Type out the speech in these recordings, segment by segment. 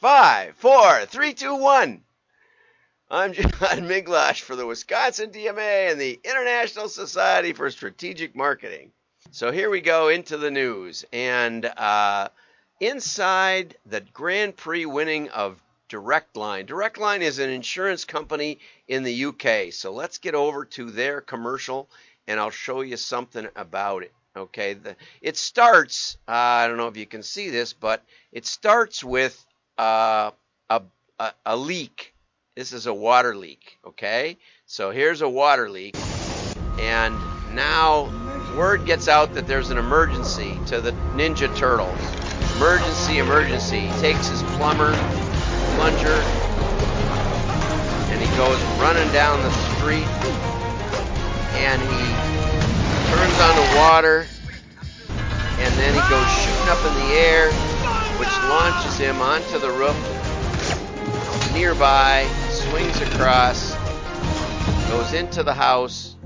Five, four, three, two, one. I'm John Miglautsch for the Wisconsin DMA and the International Society for Strategic Marketing. So here we go into the news. And uh, inside the Grand Prix winning of Direct Line. Direct Line is an insurance company in the UK. So let's get over to their commercial and I'll show you something about it. Okay, the, it starts. Uh, I don't know if you can see this, but it starts with uh, a, a, a leak. This is a water leak. Okay, so here's a water leak, and now word gets out that there's an emergency to the Ninja Turtles. Emergency, emergency. He takes his plumber, plunger, and he goes running down the street, and he turns on the water, and then he goes shooting up in the air, which launches him onto the roof nearby, swings across, goes into the house,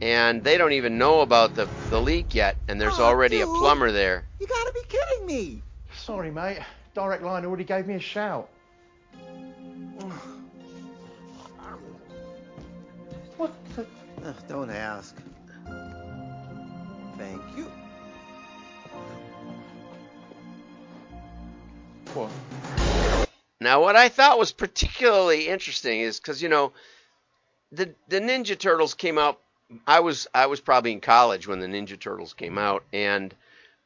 and they don't even know about the, the leak yet, and there's Oh, already a plumber there. You gotta be kidding me! Sorry, mate. Direct line already gave me a shout. What the? Ugh, don't ask. Thank you. What? Now, what I thought was particularly interesting is because you know, the the Ninja Turtles came out. I was I was probably in college when the Ninja Turtles came out, and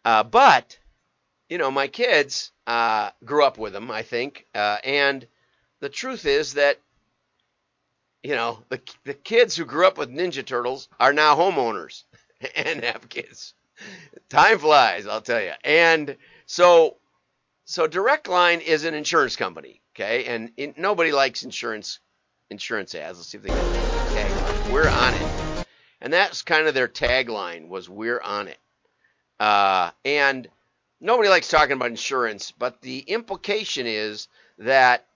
uh, but you know, my kids uh, grew up with them, I think, uh, and the truth is that you know the the kids who grew up with Ninja Turtles are now homeowners and have kids. Time flies, I'll tell you. And so so Direct Line is an insurance company, okay? And nobody likes insurance insurance ads. Let's see if they it. Okay, we're on it, and that's kind of their tagline was "We're on it." Uh, and nobody likes talking about insurance, but the implication is that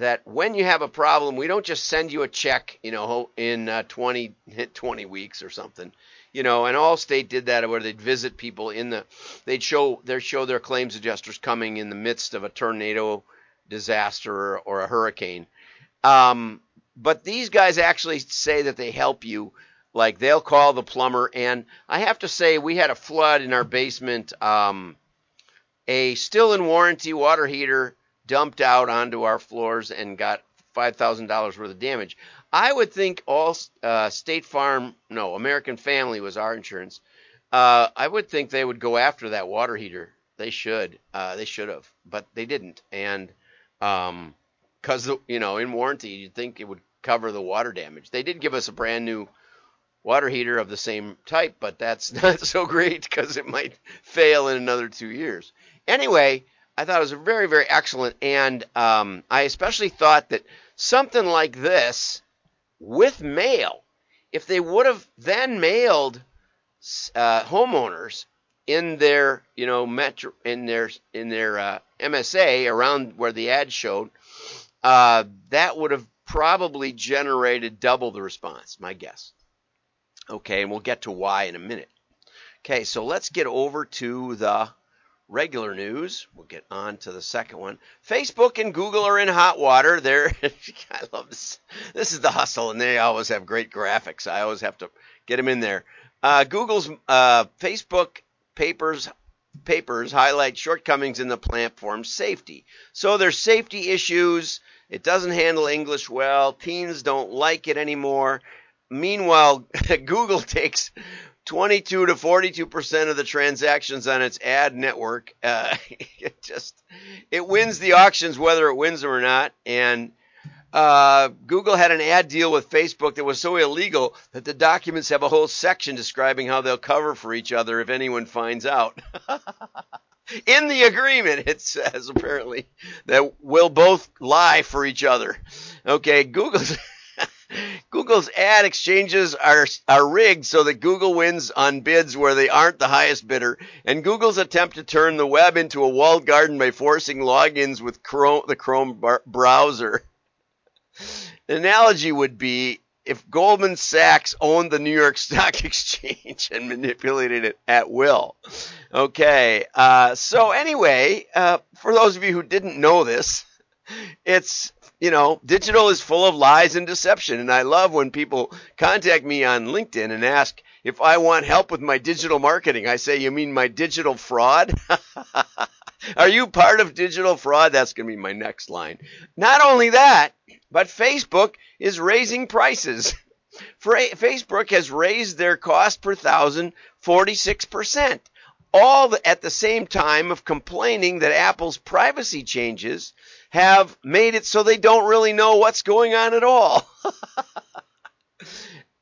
that when you have a problem, we don't just send you a check, you know, in uh, 20, 20 weeks or something, you know. And Allstate did that where they'd visit people in the, they'd show their show their claims adjusters coming in the midst of a tornado disaster or, or a hurricane. Um, but these guys actually say that they help you. Like they'll call the plumber, and I have to say we had a flood in our basement. Um, a still in warranty water heater dumped out onto our floors and got five thousand dollars worth of damage. I would think all uh, State Farm, no, American Family was our insurance. Uh, I would think they would go after that water heater. They should. Uh, they should have, but they didn't. And um, because you know, in warranty, you'd think it would cover the water damage. They did give us a brand new water heater of the same type, but that's not so great because it might fail in another two years. Anyway, I thought it was very, very excellent, and um, I especially thought that something like this with mail, if they would have then mailed uh, homeowners in their, you know, metro in their in their uh, MSA around where the ad showed, uh, that would have probably generated double the response. My guess. Okay, and we'll get to why in a minute. Okay, so let's get over to the regular news. We'll get on to the second one. Facebook and Google are in hot water. They're I love this. This is the hustle, and they always have great graphics. I always have to get them in there. Uh, Google's uh, Facebook papers papers highlight shortcomings in the platform's safety. So there's safety issues. It doesn't handle English well. Teens don't like it anymore. Meanwhile, Google takes 22 to 42 percent of the transactions on its ad network. Uh, it just it wins the auctions whether it wins them or not. And uh, Google had an ad deal with Facebook that was so illegal that the documents have a whole section describing how they'll cover for each other if anyone finds out. In the agreement, it says apparently that we'll both lie for each other. Okay, Google's Google's ad exchanges are are rigged so that Google wins on bids where they aren't the highest bidder, and Google's attempt to turn the web into a walled garden by forcing logins with Chrome, the Chrome bar- browser. The analogy would be if Goldman Sachs owned the New York Stock Exchange and manipulated it at will. Okay, uh, so anyway, uh, for those of you who didn't know this, it's you know, digital is full of lies and deception. And I love when people contact me on LinkedIn and ask if I want help with my digital marketing. I say, you mean my digital fraud? Are you part of digital fraud? That's going to be my next line. Not only that, but Facebook is raising prices. Facebook has raised their cost per thousand 46%. All at the same time of complaining that Apple's privacy changes have made it so they don't really know what's going on at all.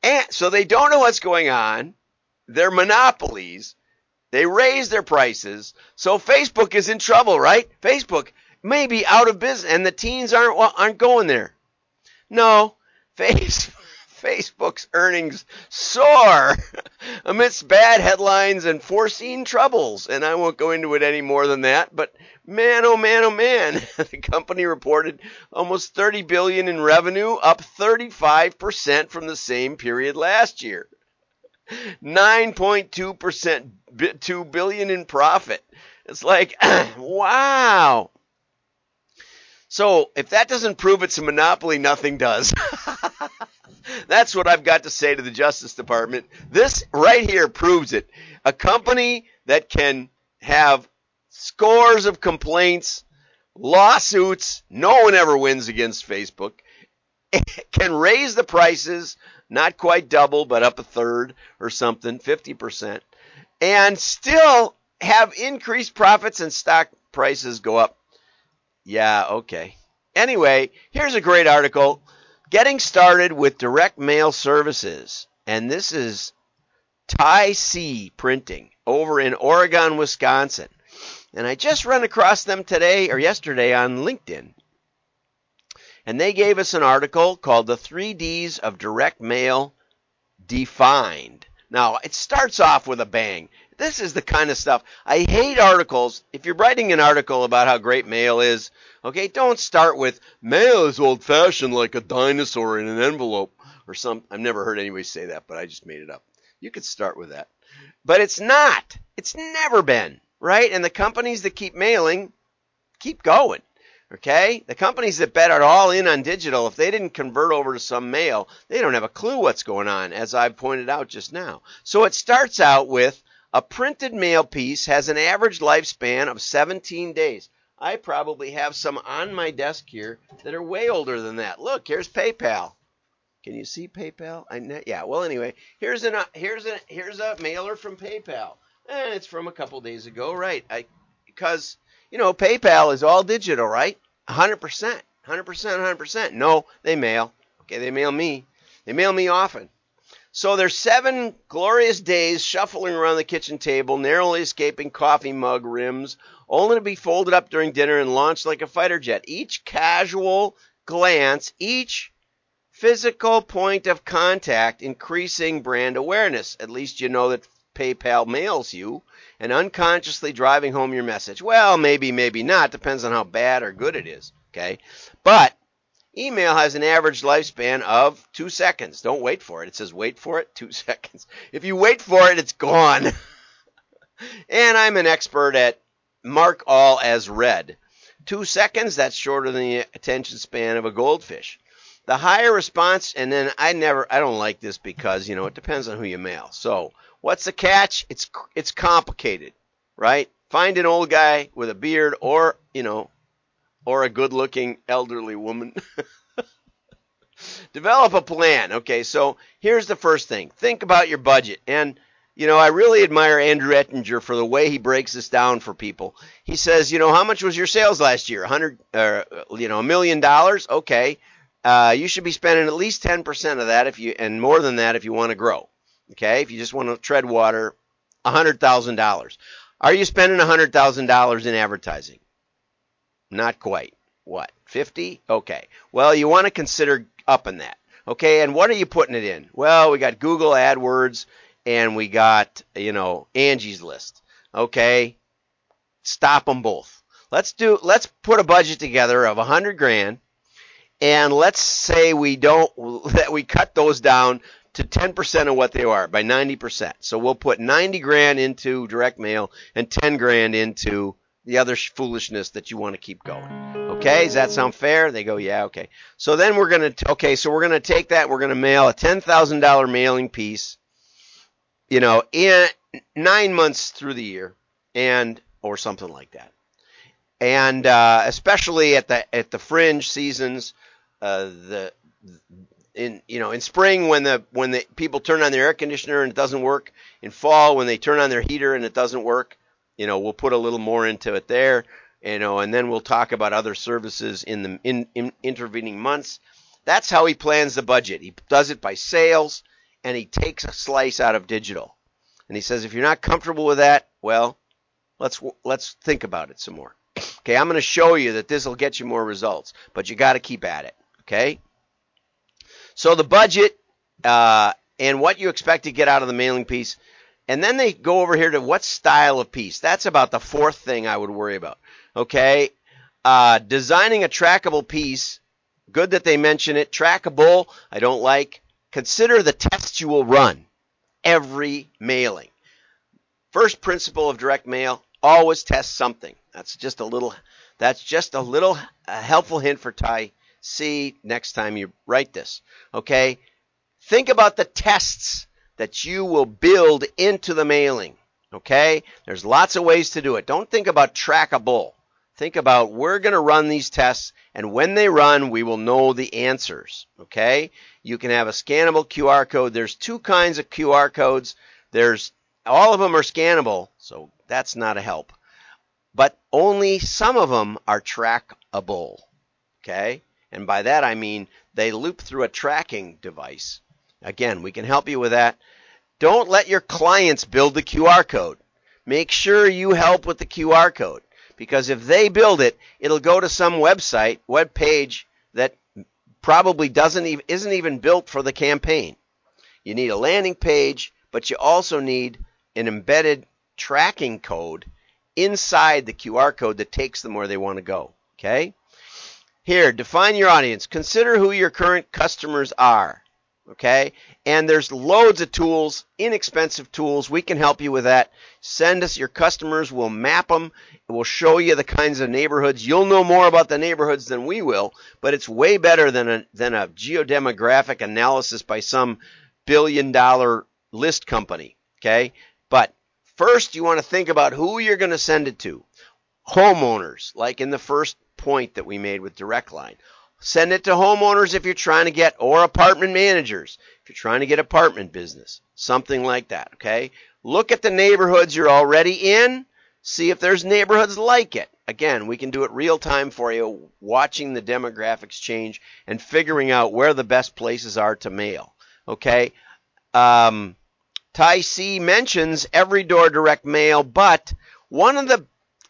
and so they don't know what's going on. They're monopolies. They raise their prices. So Facebook is in trouble, right? Facebook may be out of business and the teens aren't aren't going there. No, Facebook Facebook's earnings soar amidst bad headlines and foreseen troubles. And I won't go into it any more than that, but man, oh man, oh man, the company reported almost 30 billion in revenue, up 35% from the same period last year. 9.2%, 2 billion in profit. It's like, wow. So if that doesn't prove it's a monopoly, nothing does. That's what I've got to say to the Justice Department. This right here proves it. A company that can have scores of complaints, lawsuits, no one ever wins against Facebook, can raise the prices, not quite double, but up a third or something, 50%, and still have increased profits and stock prices go up. Yeah, okay. Anyway, here's a great article getting started with direct mail services. And this is Thysse Printing over in Oregon, Wisconsin. And I just ran across them today or yesterday on LinkedIn. And they gave us an article called The Three Ds of Direct Mail Defined. Now, it starts off with a bang. This is the kind of stuff I hate articles. If you're writing an article about how great mail is, okay, don't start with mail is old fashioned like a dinosaur in an envelope or some. I've never heard anybody say that, but I just made it up. You could start with that. But it's not. It's never been, right? And the companies that keep mailing keep going. Okay? The companies that bet are all in on digital, if they didn't convert over to some mail, they don't have a clue what's going on, as I've pointed out just now. So it starts out with a printed mail piece has an average lifespan of 17 days. I probably have some on my desk here that are way older than that. Look, here's PayPal. Can you see PayPal? I yeah. Well, anyway, here's an uh, here's a here's a mailer from PayPal, and it's from a couple days ago, right? I because you know, PayPal is all digital, right? 100%. 100%, 100%. No, they mail. Okay, they mail me. They mail me often. So there's seven glorious days shuffling around the kitchen table, narrowly escaping coffee mug rims, only to be folded up during dinner and launched like a fighter jet. Each casual glance, each physical point of contact increasing brand awareness. At least you know that PayPal mails you and unconsciously driving home your message. Well, maybe, maybe not. Depends on how bad or good it is. Okay. But email has an average lifespan of two seconds. Don't wait for it. It says wait for it, two seconds. If you wait for it, it's gone. and I'm an expert at mark all as read. Two seconds, that's shorter than the attention span of a goldfish. The higher response, and then I never, I don't like this because, you know, it depends on who you mail. So What's the catch? It's it's complicated, right? Find an old guy with a beard or, you know, or a good-looking elderly woman. Develop a plan. Okay, so here's the first thing. Think about your budget. And you know, I really admire Andrew Ettinger for the way he breaks this down for people. He says, you know, how much was your sales last year? 100 uh, you know, a million dollars? Okay. Uh, you should be spending at least 10% of that if you and more than that if you want to grow. Okay, if you just want to tread water, $100,000. Are you spending $100,000 in advertising? Not quite. What? 50? Okay. Well, you want to consider upping that. Okay, and what are you putting it in? Well, we got Google AdWords and we got, you know, Angie's List. Okay? Stop them both. Let's do let's put a budget together of 100 grand and let's say we don't that we cut those down to 10% of what they are by 90%. So we'll put 90 grand into direct mail and 10 grand into the other foolishness that you want to keep going. Okay, does that sound fair? They go, yeah, okay. So then we're gonna, okay, so we're gonna take that, we're gonna mail a ten thousand dollar mailing piece, you know, in nine months through the year, and or something like that, and uh, especially at the at the fringe seasons, uh, the in you know in spring when the when the people turn on their air conditioner and it doesn't work, in fall when they turn on their heater and it doesn't work, you know, we'll put a little more into it there you know, and then we'll talk about other services in the in, in intervening months. That's how he plans the budget. He does it by sales, and he takes a slice out of digital. And he says, if you're not comfortable with that, well, let's let's think about it some more. Okay, I'm going to show you that this will get you more results, but you got to keep at it. Okay. So the budget uh, and what you expect to get out of the mailing piece, and then they go over here to what style of piece. That's about the fourth thing I would worry about. Okay. Uh, designing a trackable piece. Good that they mention it. Trackable, I don't like. Consider the tests you will run every mailing. First principle of direct mail, always test something. That's just a little that's just a little a helpful hint for Ty C next time you write this. Okay? Think about the tests that you will build into the mailing. Okay? There's lots of ways to do it. Don't think about trackable. Think about we're going to run these tests, and when they run, we will know the answers. Okay? You can have a scannable QR code. There's two kinds of QR codes. There's all of them are scannable, so that's not a help. But only some of them are trackable. Okay? And by that I mean they loop through a tracking device. Again, we can help you with that. Don't let your clients build the QR code. Make sure you help with the QR code. Because if they build it, it'll go to some website, web page that probably doesn't even isn't even built for the campaign. You need a landing page, but you also need an embedded tracking code inside the QR code that takes them where they want to go. Okay? Here, define your audience. Consider who your current customers are. Okay? And there's loads of tools, inexpensive tools. We can help you with that. Send us your customers. We'll map them. We'll show you the kinds of neighborhoods. You'll know more about the neighborhoods than we will, but it's way better than a, than a geodemographic analysis by some billion dollar list company. Okay? But first, you want to think about who you're going to send it to. Homeowners, like in the first point that we made with Direct Line Send it to homeowners if you're trying to get, or apartment managers if you're trying to get apartment business, something like that. Okay. Look at the neighborhoods you're already in. See if there's neighborhoods like it. Again, we can do it real time for you, watching the demographics change and figuring out where the best places are to mail. Okay. Um, Thysse mentions every door direct mail, but one of the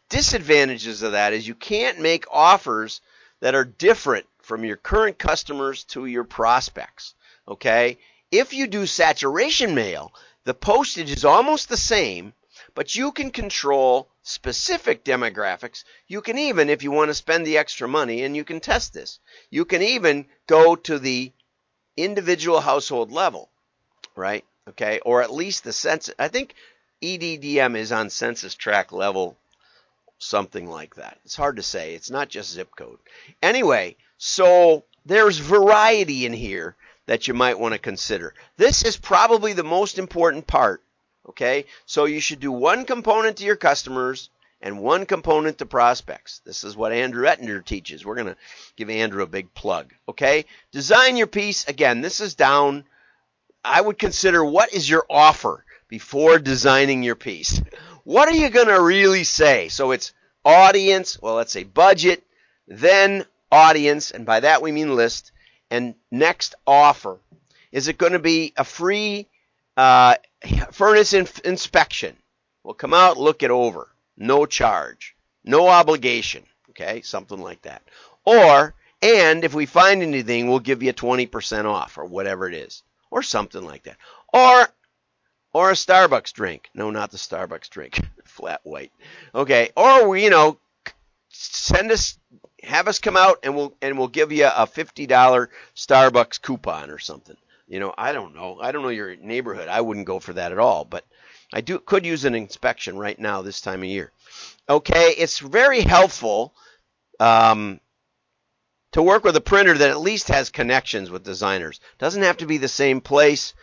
disadvantages of that is you can't make offers that are different from your current customers to your prospects. Okay? If you do saturation mail, the postage is almost the same, but you can control specific demographics. You can even, if you want to spend the extra money, and you can test this, you can even go to the individual household level, right? Okay, or at least the census. I think EDDM is on census tract level, something like that. It's hard to say. It's not just zip code. Anyway, so there's variety in here that you might want to consider. This is probably the most important part. Okay, so you should do one component to your customers and one component to prospects. This is what Andrew Ettinger teaches. We're going to give Andrew a big plug. Okay, design your piece. Again, this is down. I would consider what is your offer before designing your piece. What are you going to really say? So it's audience, well, let's say budget, then audience, and by that we mean list, and next offer. Is it going to be a free uh, furnace in- inspection? We'll come out, look it over, no charge, no obligation. Okay, something like that. Or, and if we find anything, we'll give you 20% off or whatever it is, or something like that. Or, or a Starbucks drink. No, not the Starbucks drink, flat white. Okay, or you know, send us have us come out and we'll and we'll give you a fifty dollar Starbucks coupon or something. You know, I don't know. I don't know your neighborhood. I wouldn't go for that at all, but I do could use an inspection right now this time of year. Okay, it's very helpful um, to work with a printer that at least has connections with designers. Doesn't have to be the same place.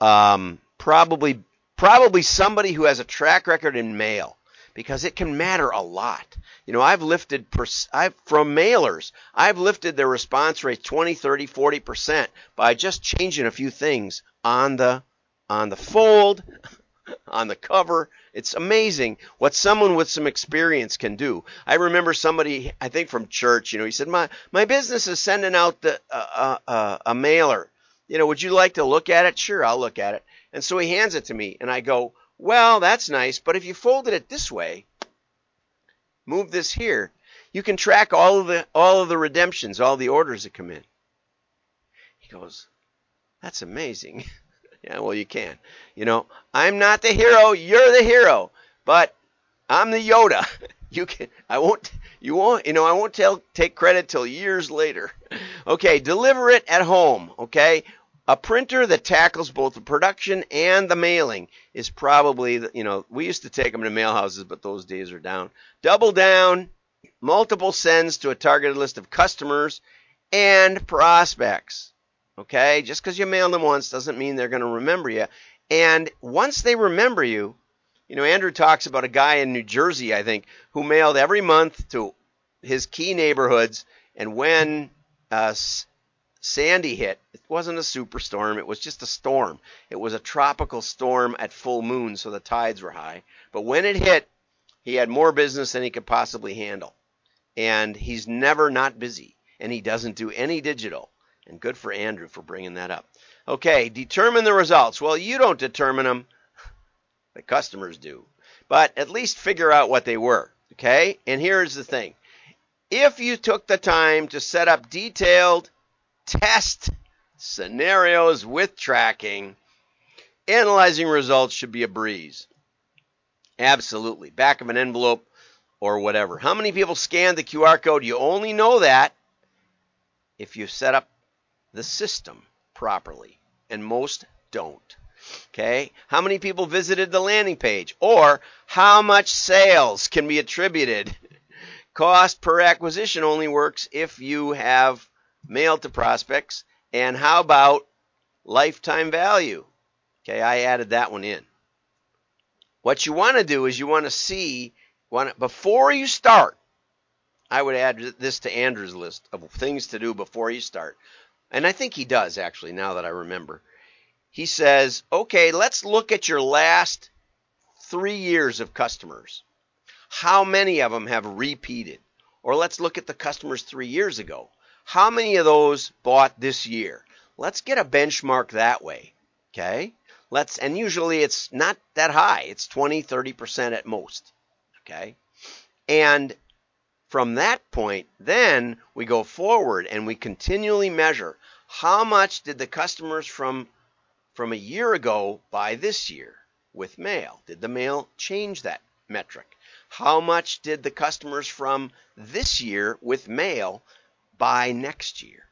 Um, probably probably somebody who has a track record in mail because it can matter a lot. You know, I've lifted pers- I've from mailers, I've lifted their response rates 20, 30, 40% by just changing a few things on the on the fold, on the cover. It's amazing what someone with some experience can do. I remember somebody, I think from church, you know, he said, "My my business is sending out the uh, uh, uh, a mailer. You know, would you like to look at it? Sure, I'll look at it." And so he hands it to me, and I go, "Well, that's nice, but if you folded it this way, move this here, you can track all of the all of the redemptions, all the orders that come in." He goes, "That's amazing." Yeah, well, you can. You know, I'm not the hero. You're the hero. But I'm the Yoda. You can. I won't. You won't. You know, I won't tell. Take credit till years later. Okay, deliver it at home. Okay. A printer that tackles both the production and the mailing is probably, you know, we used to take them to mail houses, but those days are down. Double down, multiple sends to a targeted list of customers and prospects. Okay, just because you mail them once doesn't mean they're going to remember you. And once they remember you, you know, Andrew talks about a guy in New Jersey, I think, who mailed every month to his key neighborhoods. And when uh, Sandy hit, it wasn't a superstorm, it was just a storm. It was a tropical storm at full moon, so the tides were high. But when it hit, he had more business than he could possibly handle. And he's never not busy, and he doesn't do any digital. And good for Andrew for bringing that up. Okay, determine the results. Well, you don't determine them, the customers do. But at least figure out what they were. Okay? And here's the thing if you took the time to set up detailed test scenarios with tracking, analyzing results should be a breeze. Absolutely. Back of an envelope or whatever. How many people scanned the QR code? You only know that if you set up the system properly, and most don't. Okay? How many people visited the landing page? Or how much sales can be attributed? Cost per acquisition only works if you have mailed to prospects. And how about lifetime value? Okay, I added that one in. What you want to do is you want to see want before you start. I would add this to Andrew's list of things to do before you start. And I think he does actually now that I remember. He says, "Okay, let's look at your last 3 years of customers. How many of them have repeated? Or let's look at the customers 3 years ago. How many of those bought this year? Let's get a benchmark that way. Okay? Let's and usually it's not that high. It's 20, 30% at most. Okay? And from that point, then we go forward and we continually measure how much did the customers from from a year ago buy this year with mail? Did the mail change that metric? How much did the customers from this year with mail buy next year?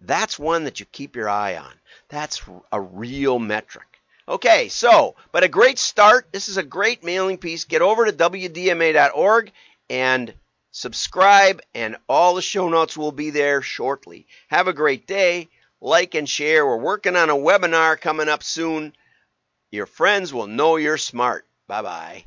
That's one that you keep your eye on. That's a real metric. Okay, so, but a great start. This is a great mailing piece. Get over to WDMA.org and subscribe, and all the show notes will be there shortly. Have a great day. Like and share. We're working on a webinar coming up soon. Your friends will know you're smart. Bye bye.